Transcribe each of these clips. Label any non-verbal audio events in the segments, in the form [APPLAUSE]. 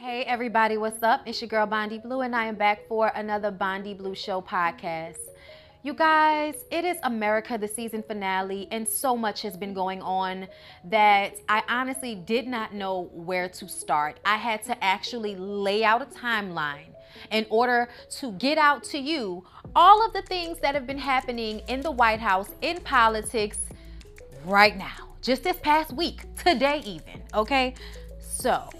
Hey everybody, what's up? It's your girl Bondi Blue, and I am back for another Bondi Blue Show podcast. You guys, it is America, the season finale, and so much has been going on that I honestly did not know where to start. I had to actually lay out a timeline in order to get out to you all of the things that have been happening in the White House, in politics, right now, just this past week, today even, okay? So,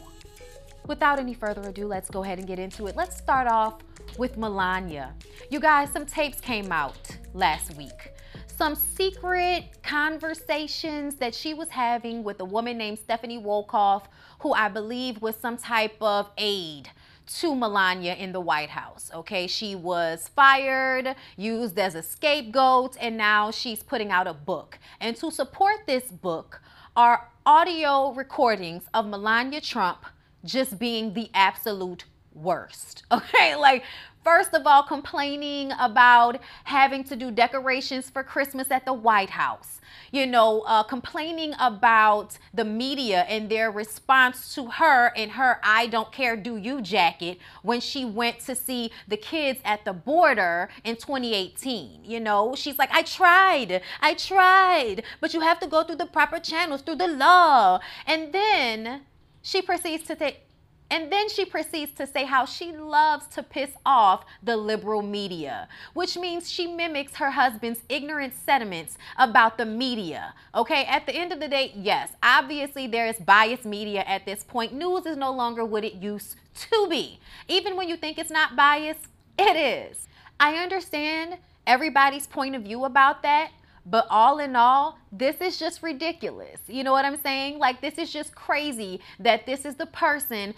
without any further ado, let's go ahead and get into it. Let's start off with Melania. You guys, some tapes came out last week. Some secret conversations that she was having with a woman named Stephanie Wolkoff, who I believe was some type of aide to Melania in the White House. Okay, she was fired, used as a scapegoat, and now she's putting out a book. And to support this book are audio recordings of Melania Trump just being the absolute worst. [LAUGHS] Okay, like First of all, complaining about having to do decorations for Christmas at the White House. You know, uh, complaining about the media and their response to her and her I don't care, do you jacket when she went to see the kids at the border in 2018. You know, she's like, I tried, I tried, but you have to go through the proper channels, through the law. And then she proceeds to take and then she proceeds to say how she loves to piss off the liberal media, which means she mimics her husband's ignorant sentiments about the media. Okay, at the end of the day, yes, obviously there is biased media at this point. News is no longer what it used to be. Even when you think it's not biased, it is. I understand everybody's point of view about that. But all in all, this is just ridiculous. You know what I'm saying? Like, this is just crazy that this is the person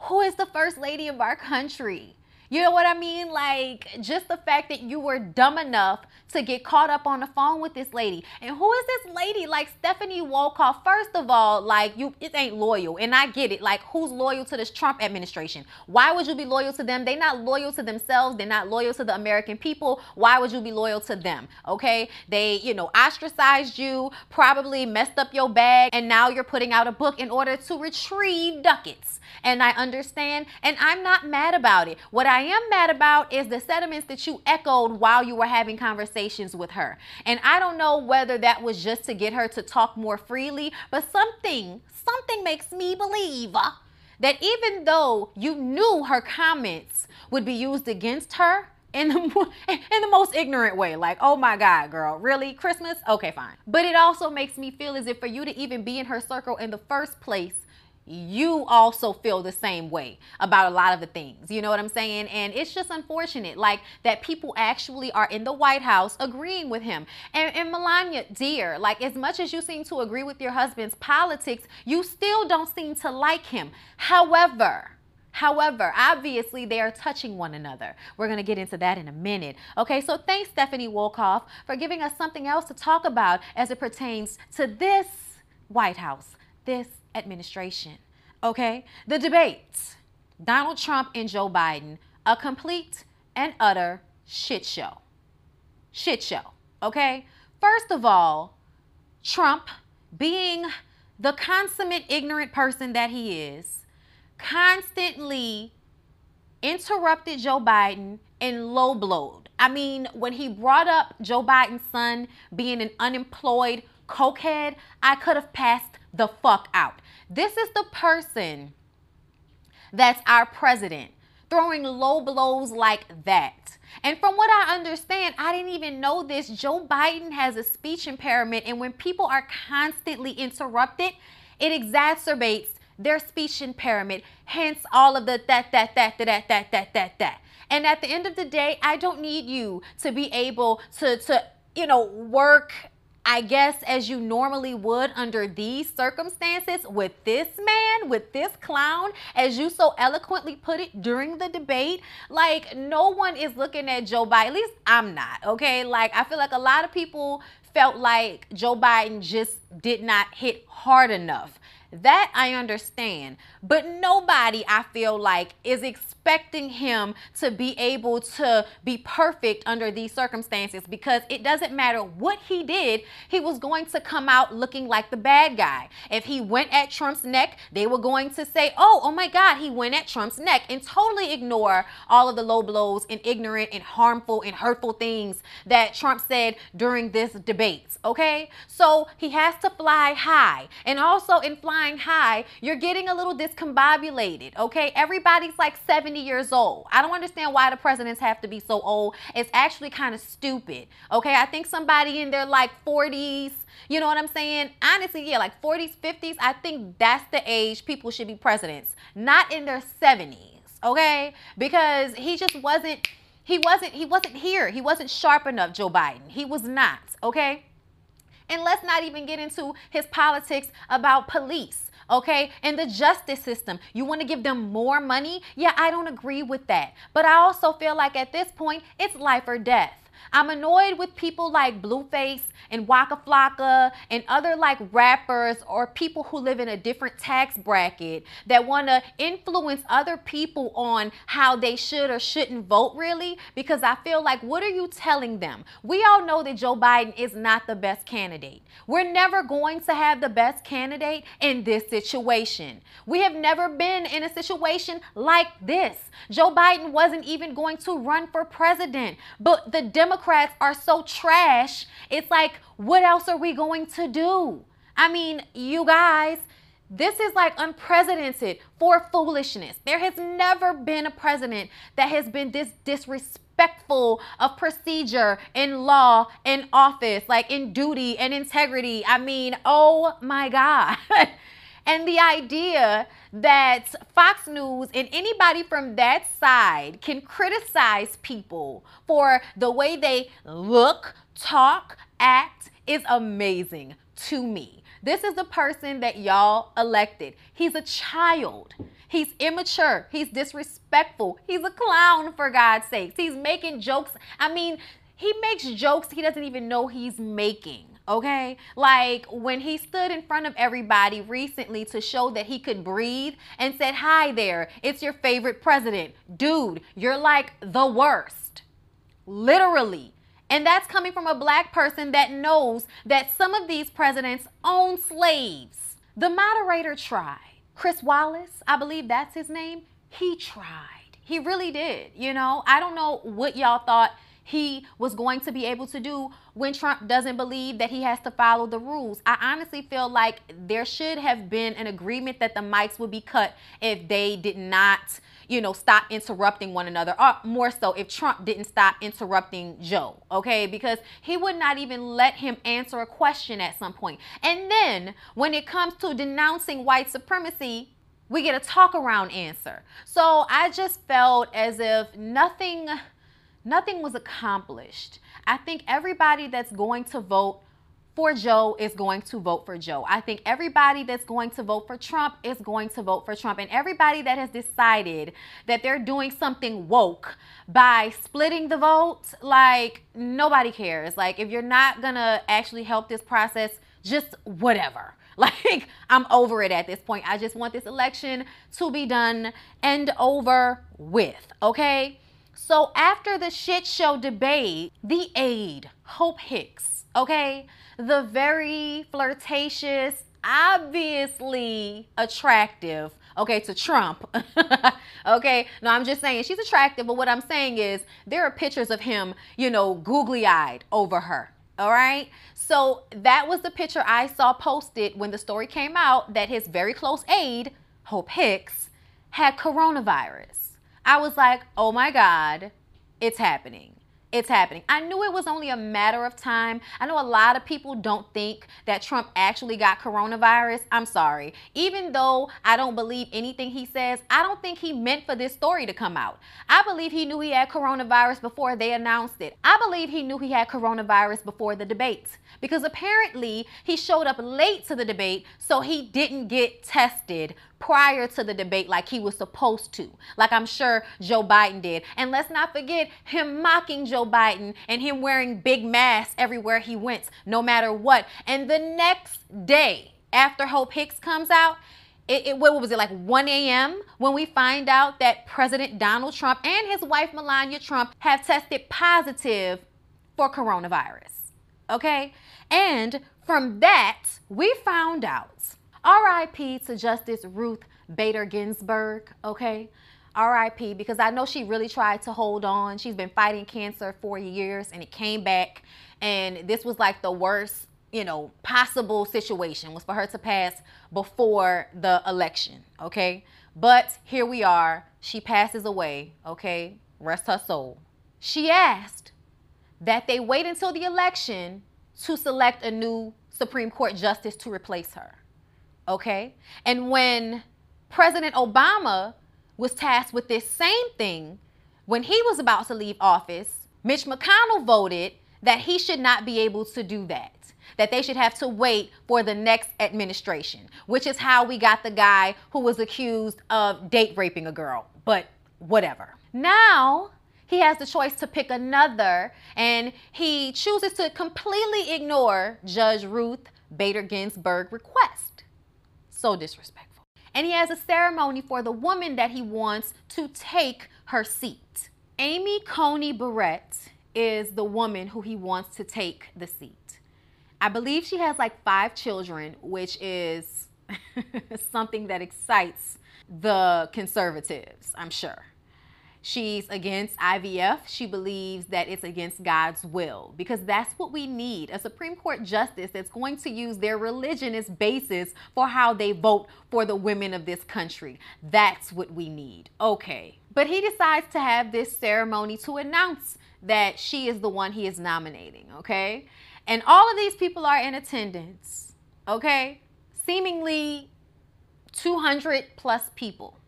who is the first lady of our country? You know what I mean? Like, just the fact that you were dumb enough to get caught up on the phone with this lady. And who is this lady? Like, Stephanie Wolkoff, first of all, like, you, it ain't loyal. And I get it. Like, who's loyal to this Trump administration? Why would you be loyal to them? They're not loyal to themselves. They're not loyal to the American people. Why would you be loyal to them? Okay? They, you know, ostracized you, probably messed up your bag, and now you're putting out a book in order to retrieve ducats. And I understand, and I'm not mad about it. What I am mad about is the sentiments that you echoed while you were having conversations with her. And I don't know whether that was just to get her to talk more freely, but something, something makes me believe that even though you knew her comments would be used against her, in the [LAUGHS] in the most ignorant way like oh my god girl really? Christmas? Okay fine. But it also makes me feel as if for you to even be in her circle in the first place you also feel the same way about a lot of the things. You know what I'm saying? And it's just unfortunate, like that people actually are in the White House agreeing with him. And, and Melania, dear, like as much as you seem to agree with your husband's politics, you still don't seem to like him. However, However, obviously they are touching one another. We're going to get into that in a minute. Okay, so thanks, Stephanie Wolkoff, for giving us something else to talk about as it pertains to this White House, this administration. Okay? The debates Donald Trump and Joe Biden, a complete and utter shit show. Shit show. Okay? First of all, Trump, being the consummate ignorant person that he is, constantly interrupted Joe Biden and low blowed. I mean, when he brought up Joe Biden's son being an unemployed cokehead, I could have passed the fuck out. This is the person that's our president throwing low blows like that. And from what I understand, I didn't even know this. Joe Biden has a speech impairment, and when people are constantly interrupted, it exacerbates their speech impairment. Hence, all of the that, that, that, that, that, that, that, that, that. And at the end of the day, I don't need you to be able to, to you know, work I guess, as you normally would under these circumstances with this man, with this clown, as you so eloquently put it during the debate. Like, no one is looking at Joe Biden. At least I'm not, okay? Like, I feel like a lot of people felt like Joe Biden just did not hit hard enough That I understand. But nobody, I feel like, is expecting him to be able to be perfect under these circumstances because it doesn't matter what he did, he was going to come out looking like the bad guy. If he went at Trump's neck, they were going to say, oh, oh my God, he went at Trump's neck and totally ignore all of the low blows and ignorant and harmful and hurtful things that Trump said during this debate. Okay? So he has to fly high. And also in flying high, you're getting a little discombobulated. Okay? Everybody's like 70 years old. I don't understand why the presidents have to be so old. It's actually kind of stupid. Okay? I think somebody in their like 40s, you know what I'm saying? Honestly, yeah, like 40s, 50s, I think that's the age people should be presidents, not in their 70s. Okay? Because he just wasn't he wasn't he wasn't here. He wasn't sharp enough, Joe Biden. He was not, okay? And let's not even get into his politics about police okay? And the justice system. You want to give them more money? Yeah, I don't agree with that. But I also feel like at this point, it's life or death. I'm annoyed with people like Blueface and Waka Flocka and other like rappers or people who live in a different tax bracket that want to influence other people on how they should or shouldn't vote really because I feel like what are you telling them? We all know that Joe Biden is not the best candidate. We're never going to have the best candidate in this situation. We have never been in a situation like this. Joe Biden wasn't even going to run for president, but the Democrats Democrats are so trash. It's like, what else are we going to do? I mean, you guys, this is like unprecedented for foolishness. There has never been a president that has been this disrespectful of procedure and law, and office, like in duty and integrity. I mean, oh my God. [LAUGHS] And the idea that Fox News and anybody from that side can criticize people for the way they look, talk, act is amazing to me. This is the person that y'all elected. He's a child. He's immature. He's disrespectful. He's a clown, for God's sakes. He's making jokes. I mean, he makes jokes he doesn't even know he's making okay? Like when he stood in front of everybody recently to show that he could breathe and said, Hi there, it's your favorite president. Dude, you're like the worst. Literally. And that's coming from a black person that knows that some of these presidents own slaves. The moderator tried. Chris Wallace, I believe that's his name, he tried. He really did. You know, I don't know what y'all thought he was going to be able to do when Trump doesn't believe that he has to follow the rules. I honestly feel like there should have been an agreement that the mics would be cut if they did not, you know, stop interrupting one another, or more so if Trump didn't stop interrupting Joe, okay? Because he would not even let him answer a question at some point. And then when it comes to denouncing white supremacy, we get a talk around answer. So I just felt as if nothing nothing was accomplished. I think everybody that's going to vote for Joe is going to vote for Joe. I think everybody that's going to vote for Trump is going to vote for Trump. And everybody that has decided that they're doing something woke by splitting the vote, like nobody cares. Like if you're not to actually help this process, just whatever. [LAUGHS] Like, I'm over it at this point. I just want this election to be done and over with, okay? So after the shit show debate, the aide, Hope Hicks, okay, the very flirtatious, obviously attractive, okay, to Trump. [LAUGHS] okay, no, I'm just saying she's attractive, but what I'm saying is there are pictures of him, you know, googly eyed over her. All right. So that was the picture I saw posted when the story came out that his very close aide, Hope Hicks, had coronavirus. I was like, oh my God, it's happening. It's happening. I knew it was only a matter of time. I know a lot of people don't think that Trump actually got coronavirus. I'm sorry. Even though I don't believe anything he says, I don't think he meant for this story to come out. I believe he knew he had coronavirus before they announced it. I believe he knew he had coronavirus before the debate because apparently he showed up late to the debate, so he didn't get tested prior to the debate like he was supposed to, like I'm sure Joe Biden did. And let's not forget him mocking Joe Biden and him wearing big masks everywhere he went, no matter what. And the next day, after Hope Hicks comes out, it, it, what was it like 1 a.m. when we find out that President Donald Trump and his wife Melania Trump have tested positive for coronavirus. Okay? And from that, we found out RIP to Justice Ruth Bader Ginsburg, okay? RIP because I know she really tried to hold on. She's been fighting cancer for years and it came back and this was like the worst you know, possible situation was for her to pass before the election, okay? But here we are. She passes away, okay? Rest her soul. She asked that they wait until the election to select a new Supreme Court justice to replace her, okay? And when President Obama was tasked with this same thing, when he was about to leave office, Mitch McConnell voted that he should not be able to do that that they should have to wait for the next administration, which is how we got the guy who was accused of date raping a girl. But whatever. Now, he has the choice to pick another, and he chooses to completely ignore Judge Ruth Bader Ginsburg request. So disrespectful. And he has a ceremony for the woman that he wants to take her seat. Amy Coney Barrett is the woman who he wants to take the seat. I believe she has like five children, which is [LAUGHS] something that excites the conservatives, I'm sure. She's against IVF. She believes that it's against God's will because that's what we need a Supreme Court justice that's going to use their religion as basis for how they vote for the women of this country. That's what we need. Okay. But he decides to have this ceremony to announce that she is the one he is nominating. Okay. And all of these people are in attendance, okay? Seemingly 200 plus people.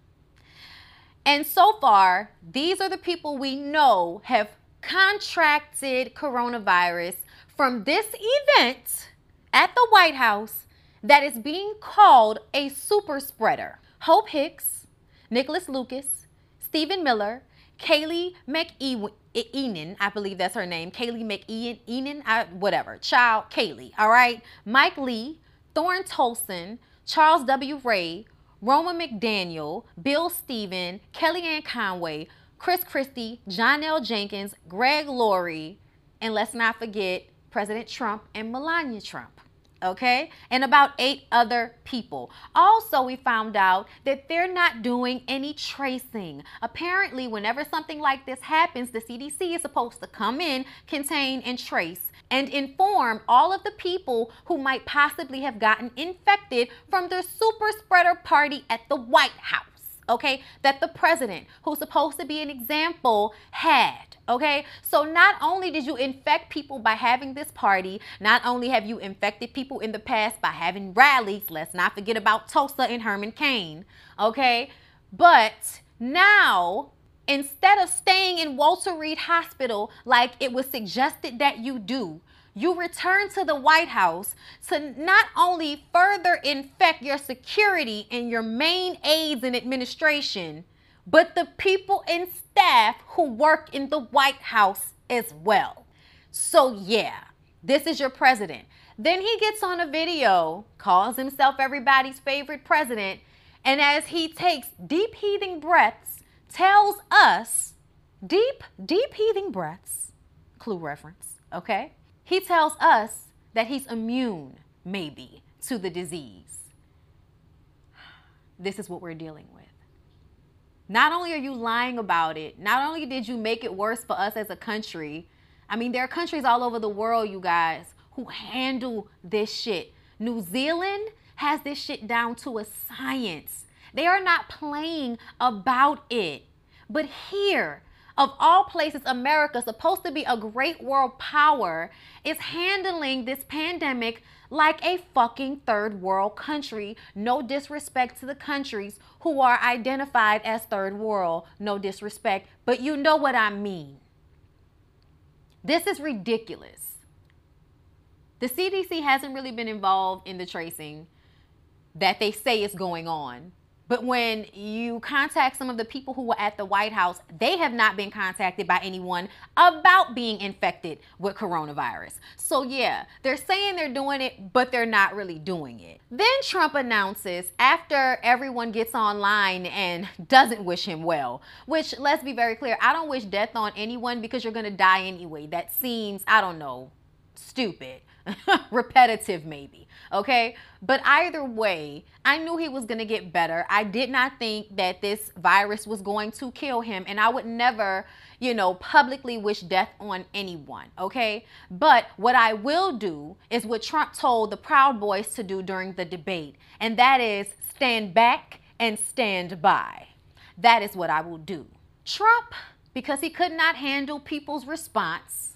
And so far, these are the people we know have contracted coronavirus from this event at the White House that is being called a super spreader. Hope Hicks, Nicholas Lucas, Stephen Miller, Kaylee mcewen i believe that's her name, Kaylee McEnan, whatever, child Kaylee, all right? Mike Lee, Thorne Tolson, Charles W. Ray, Ronna McDaniel, Bill Stepien, Kellyanne Conway, Chris Christie, John L. Jenkins, Greg Laurie, and let's not forget President Trump and Melania Trump okay? And about eight other people. Also, we found out that they're not doing any tracing. Apparently, whenever something like this happens, the CDC is supposed to come in, contain, and trace and inform all of the people who might possibly have gotten infected from the super spreader party at the White House okay, that the president, who's supposed to be an example, had. Okay, so not only did you infect people by having this party, not only have you infected people in the past by having rallies, let's not forget about Tulsa and Herman Cain, okay, but now instead of staying in Walter Reed Hospital like it was suggested that you do, you return to the White House to not only further infect your security and your main aides and administration, but the people and staff who work in the White House as well. So, yeah, this is your president. Then he gets on a video, calls himself everybody's favorite president, and as he takes deep heaving breaths, tells us deep, deep heaving breaths, clue reference, okay? He tells us that he's immune, maybe, to the disease. This is what we're dealing with. Not only are you lying about it, not only did you make it worse for us as a country, I mean, there are countries all over the world, you guys, who handle this shit. New Zealand has this shit down to a science. They are not playing about it. But here, of all places, America, supposed to be a great world power, is handling this pandemic like a fucking third world country. No disrespect to the countries who are identified as third world. No disrespect, but you know what I mean. This is ridiculous. The CDC hasn't really been involved in the tracing that they say is going on. But when you contact some of the people who were at the White House, they have not been contacted by anyone about being infected with coronavirus. So, yeah, they're saying they're doing it, but they're not really doing it. Then Trump announces after everyone gets online and [LAUGHS] doesn't wish him well, which let's be very clear, I don't wish death on anyone because you're going to die anyway. That seems, I don't know, stupid. [LAUGHS] repetitive maybe okay? But either way i knew he was going to get better. I did not think that this virus was going to kill him and i would never you know publicly wish death on anyone okay? But what i will do is what trump told the proud boys to do during the debate and that is stand back and stand by. That is what i will do. Trump because he could not handle people's response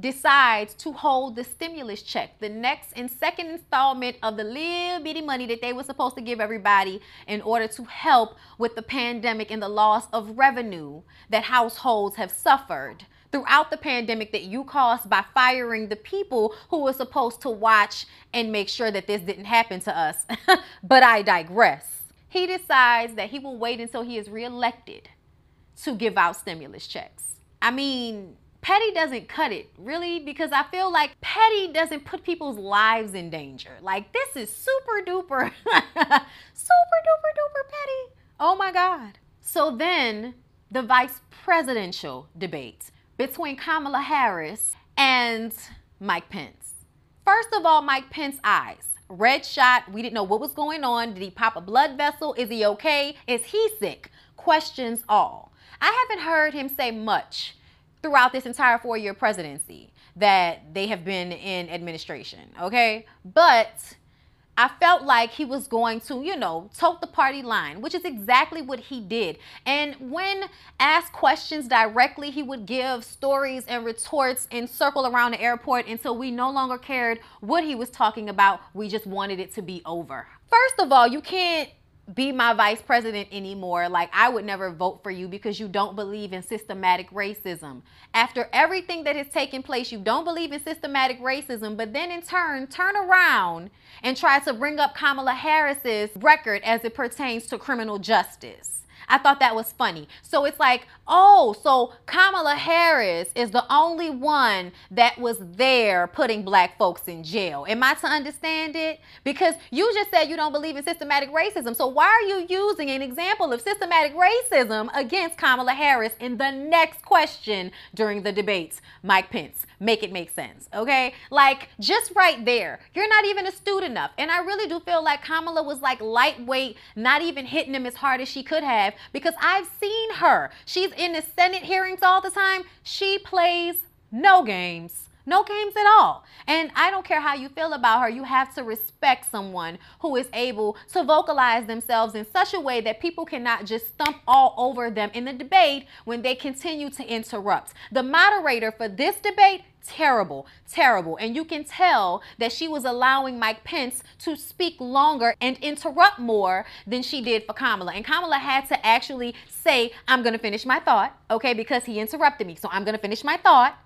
decides to hold the stimulus check, the next and second installment of the little bitty money that they were supposed to give everybody in order to help with the pandemic and the loss of revenue that households have suffered throughout the pandemic that you caused by firing the people who were supposed to watch and make sure that this didn't happen to us. [LAUGHS] but I digress. He decides that he will wait until he is reelected to give out stimulus checks. I mean, petty doesn't cut it, really, because I feel like petty doesn't put people's lives in danger. Like, this is super duper, [LAUGHS] super duper duper petty. Oh my God. So then the vice presidential debate between Kamala Harris and Mike Pence. First of all, Mike Pence eyes. Red shot. We didn't know what was going on. Did he pop a blood vessel? Is he okay? Is he sick? Questions all. I haven't heard him say much throughout this entire four year presidency that they have been in administration, okay? But I felt like he was going to, you know, tote the party line, which is exactly what he did. And when asked questions directly, he would give stories and retorts and circle around the airport until we no longer cared what he was talking about. We just wanted it to be over. First of all, you can't be my vice president anymore. Like, I would never vote for you because you don't believe in systematic racism. After everything that has taken place, you don't believe in systematic racism, but then in turn, turn around and try to bring up Kamala Harris's record as it pertains to criminal justice. I thought that was funny. So it's like, oh, so Kamala Harris is the only one that was there putting black folks in jail. Am I to understand it? Because you just said you don't believe in systematic racism. So why are you using an example of systematic racism against Kamala Harris in the next question during the debates? Mike Pence, make it make sense, okay? Like just right there, you're not even astute enough. And I really do feel like Kamala was like lightweight, not even hitting him as hard as she could have because I've seen her. She's in the Senate hearings all the time. She plays no games. No games at all. And I don't care how you feel about her, you have to respect someone who is able to vocalize themselves in such a way that people cannot just stump all over them in the debate when they continue to interrupt. The moderator for this debate terrible, terrible. And you can tell that she was allowing Mike Pence to speak longer and interrupt more than she did for Kamala. And Kamala had to actually say, I'm going to finish my thought, okay, because he interrupted me. So I'm going to finish my thought,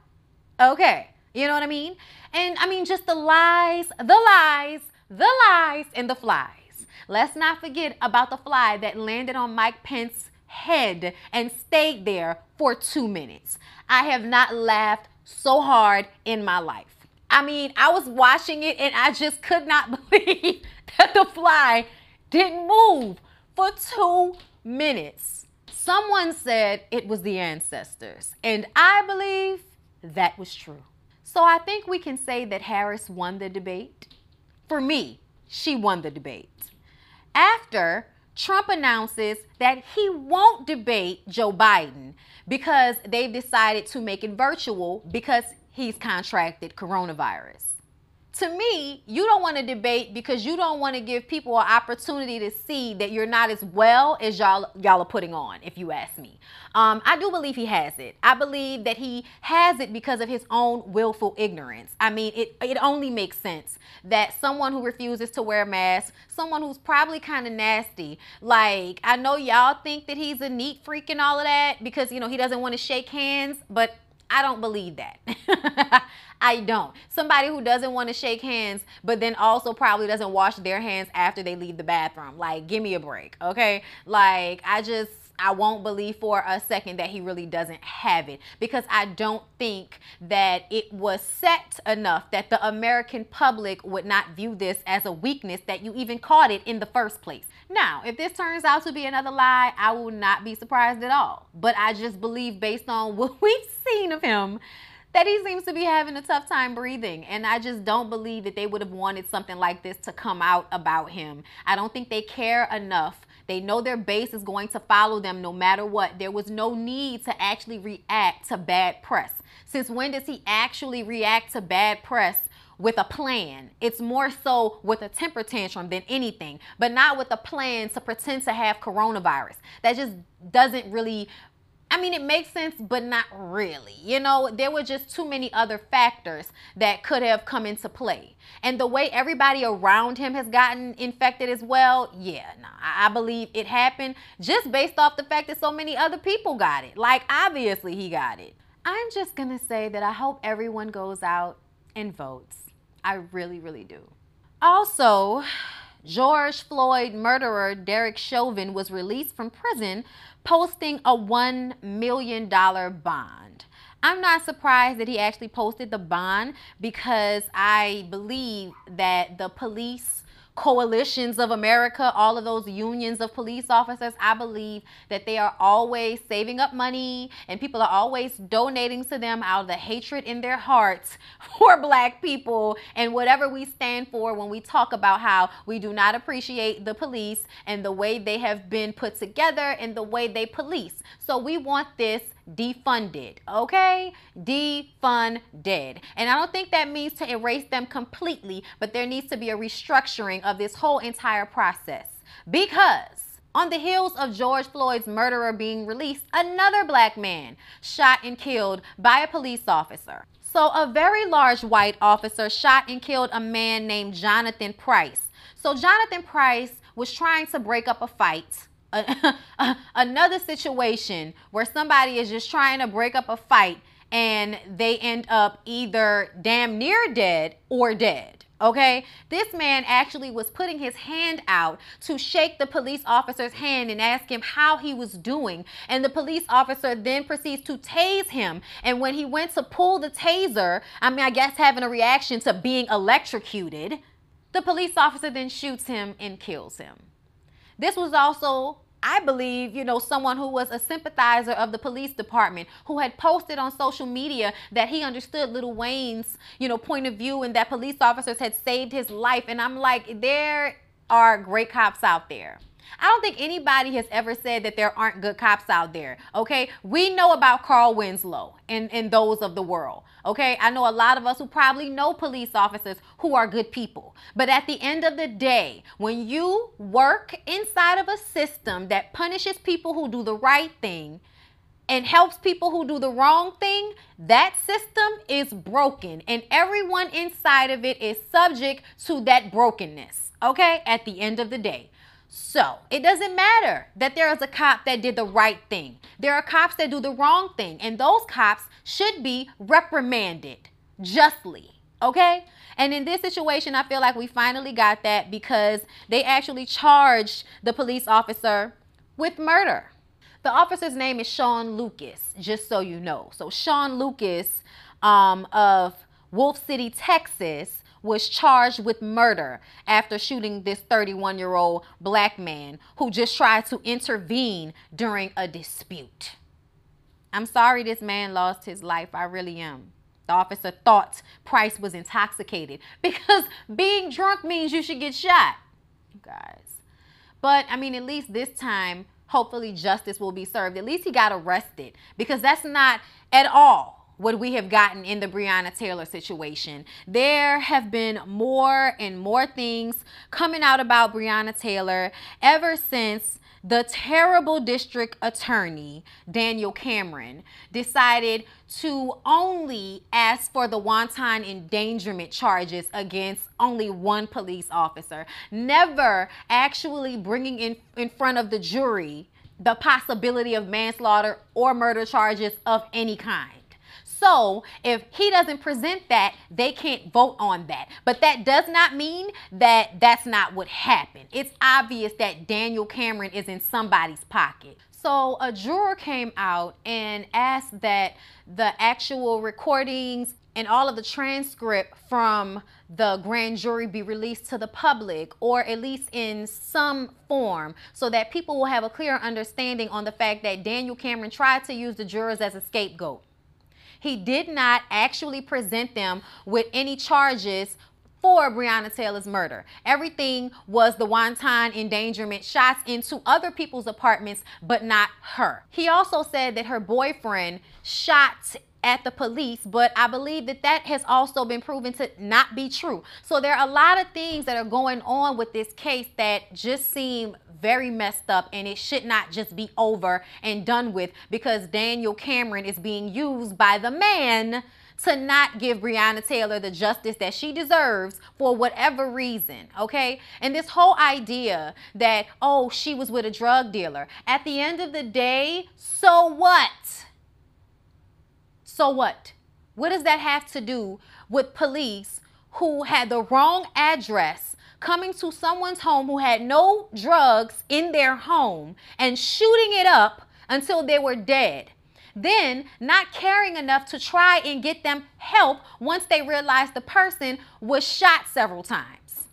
okay. You know what I mean? And I mean, just the lies, the lies, the lies, and the flies. Let's not forget about the fly that landed on Mike Pence's head and stayed there for two minutes. I have not laughed so hard in my life. I mean, I was watching it and I just could not [LAUGHS] believe that the fly didn't move for two minutes. Someone said it was the ancestors, and I believe that was true. So I think we can say that Harris won the debate. For me, she won the debate. After Trump announces that he won't debate Joe Biden because they've decided to make it virtual because he's contracted coronavirus to me, you don't want to debate because you don't want to give people an opportunity to see that you're not as well as y'all y'all are putting on. If you ask me, um, I do believe he has it. I believe that he has it because of his own willful ignorance. I mean, it it only makes sense that someone who refuses to wear a mask, someone who's probably kind of nasty, like I know y'all think that he's a neat freak and all of that because you know he doesn't want to shake hands, but I don't believe that. [LAUGHS] I don't. Somebody who doesn't want to shake hands, but then also probably doesn't wash their hands after they leave the bathroom. Like, give me a break, okay? Like, I just. I won't believe for a second that he really doesn't have it because I don't think that it was set enough that the American public would not view this as a weakness that you even caught it in the first place. Now, if this turns out to be another lie, I will not be surprised at all. But I just believe based on [LAUGHS] what we've seen of him that he seems to be having a tough time breathing. And I just don't believe that they would have wanted something like this to come out about him. I don't think they care enough. They know their base is going to follow them no matter what. There was no need to actually react to bad press. Since when does he actually react to bad press with a plan. It's more so with a temper tantrum than anything, but not with a plan to pretend to have coronavirus. That just doesn't really I mean, it makes sense, but not really. You know, there were just too many other factors that could have come into play. And the way everybody around him has gotten infected as well, yeah, no, I believe it happened just based off the fact that so many other people got it. Like, obviously, he got it. I'm just to say that I hope everyone goes out and votes. I really, really do. Also, George Floyd murderer Derek Chauvin was released from prison, posting a $1 million bond. I'm not surprised that he actually posted the bond because I believe that the police coalitions of America, all of those unions of police officers, I believe that they are always saving up money and people are always donating to them out of the hatred in their hearts [LAUGHS] for black people and whatever we stand for when we talk about how we do not appreciate the police and the way they have been put together and the way they police. So we want this defunded, okay? Defunded. And I don't think that means to erase them completely, but there needs to be a restructuring of this whole entire process. Because on the heels of George Floyd's murderer being released, another black man shot and killed by a police officer. So, a very large white officer shot and killed a man named Jonathan Price. So, Jonathan Price was trying to break up a fight [LAUGHS] another situation where somebody is just trying to break up a fight and they end up either damn near dead or dead. Okay, this man actually was putting his hand out to shake the police officer's hand and ask him how he was doing. And the police officer then proceeds to tase him. And when he went to pull the taser, I mean, I guess having a reaction to being electrocuted, the police officer then shoots him and kills him. This was also I believe, you know, someone who was a sympathizer of the police department who had posted on social media that he understood Lil Wayne's, you know, point of view and that police officers had saved his life. And I'm like, there are great cops out there. I don't think anybody has ever said that there aren't good cops out there. Okay. We know about Carl Winslow and, and those of the world. Okay. I know a lot of us who probably know police officers who are good people. But at the end of the day, when you work inside of a system that punishes people who do the right thing, and helps people who do the wrong thing, that system is broken. And everyone inside of it is subject to that brokenness, okay, at the end of the day. So it doesn't matter that there is a cop that did the right thing. There are cops that do the wrong thing, and those cops should be reprimanded justly. Okay? And in this situation, I feel like we finally got that because they actually charged the police officer with murder. The officer's name is Shaun Lucas, just so you know. So, Shaun Lucas um, of Wolfe City, Texas, was charged with murder after shooting this 31 year old black man who just tried to intervene during a dispute. I'm sorry this man lost his life. I really am. The officer thought Price was intoxicated [LAUGHS] because being drunk means you should get shot. guys. But I mean, at least this time, hopefully justice will be served. At least he got arrested because that's not at all what we have gotten in the Breonna Taylor situation. There have been more and more things coming out about Breonna Taylor ever since the terrible district attorney, Daniel Cameron, decided to only ask for the wanton endangerment charges against only one police officer, never actually bringing in, in front of the jury the possibility of manslaughter or murder charges of any kind. So if he doesn't present that, they can't vote on that. But that does not mean that that's not what happened. It's obvious that Daniel Cameron is in somebody's pocket. So a juror came out and asked that the actual recordings and all of the transcript from the grand jury be released to the public or at least in some form so that people will have a clear understanding on the fact that Daniel Cameron tried to use the jurors as a scapegoat. He did not actually present them with any charges for Breonna Taylor's murder. Everything was the wanton endangerment shots into other people's apartments, but not her. He also said that her boyfriend shot at the police, but I believe that that has also been proven to not be true. So there are a lot of things that are going on with this case that just seem very messed up and it should not just be over and done with because Daniel Cameron is being used by the man to not give Breonna Taylor the justice that she deserves for whatever reason, okay? And this whole idea that, oh, she was with a drug dealer. At the end of the day, so what? So what? What does that have to do with police who had the wrong address coming to someone's home who had no drugs in their home and shooting it up until they were dead? Then not caring enough to try and get them help once they realized the person was shot several times.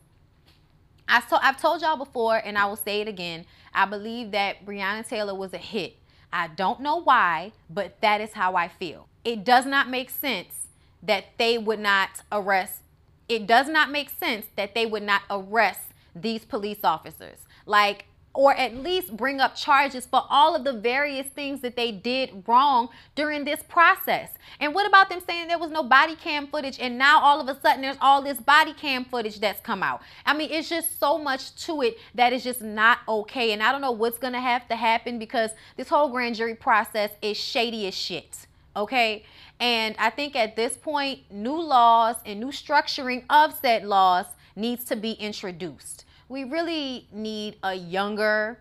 I so I've told y'all before, and I will say it again. I believe that Breonna Taylor was a hit. I don't know why, but that is how I feel it does not make sense that they would not arrest. It does not make sense that they would not arrest these police officers. Like, or at least bring up charges for all of the various things that they did wrong during this process. And what about them saying there was no body cam footage and now all of a sudden there's all this body cam footage that's come out? I mean, it's just so much to it that is just not okay. And I don't know what's going to have to happen because this whole grand jury process is shady as shit okay? And I think at this point, new laws and new structuring of said laws needs to be introduced. We really need a younger,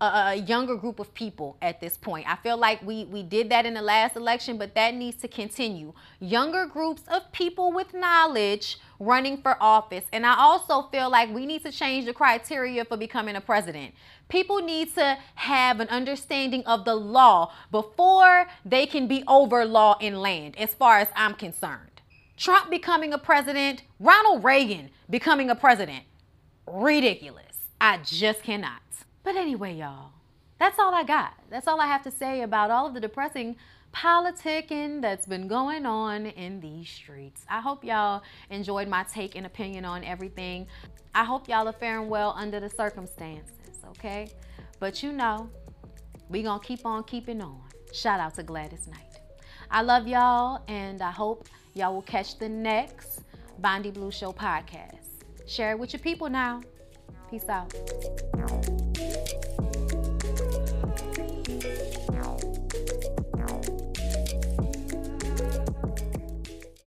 a, younger group of people at this point. I feel like we, we did that in the last election, but that needs to continue. Younger groups of people with knowledge running for office. And I also feel like we need to change the criteria for becoming a president. People need to have an understanding of the law before they can be over law in land, as far as I'm concerned. Trump becoming a president, Ronald Reagan becoming a president. Ridiculous. I just cannot. But anyway, y'all, that's all I got. That's all I have to say about all of the depressing politicking that's been going on in these streets. I hope y'all enjoyed my take and opinion on everything. I hope y'all are faring well under the circumstances okay? But you know, we gonna keep on keeping on. Shout out to Gladys Knight. I love y'all, and I hope y'all will catch the next Bondi Blue Show podcast. Share it with your people now. Peace out.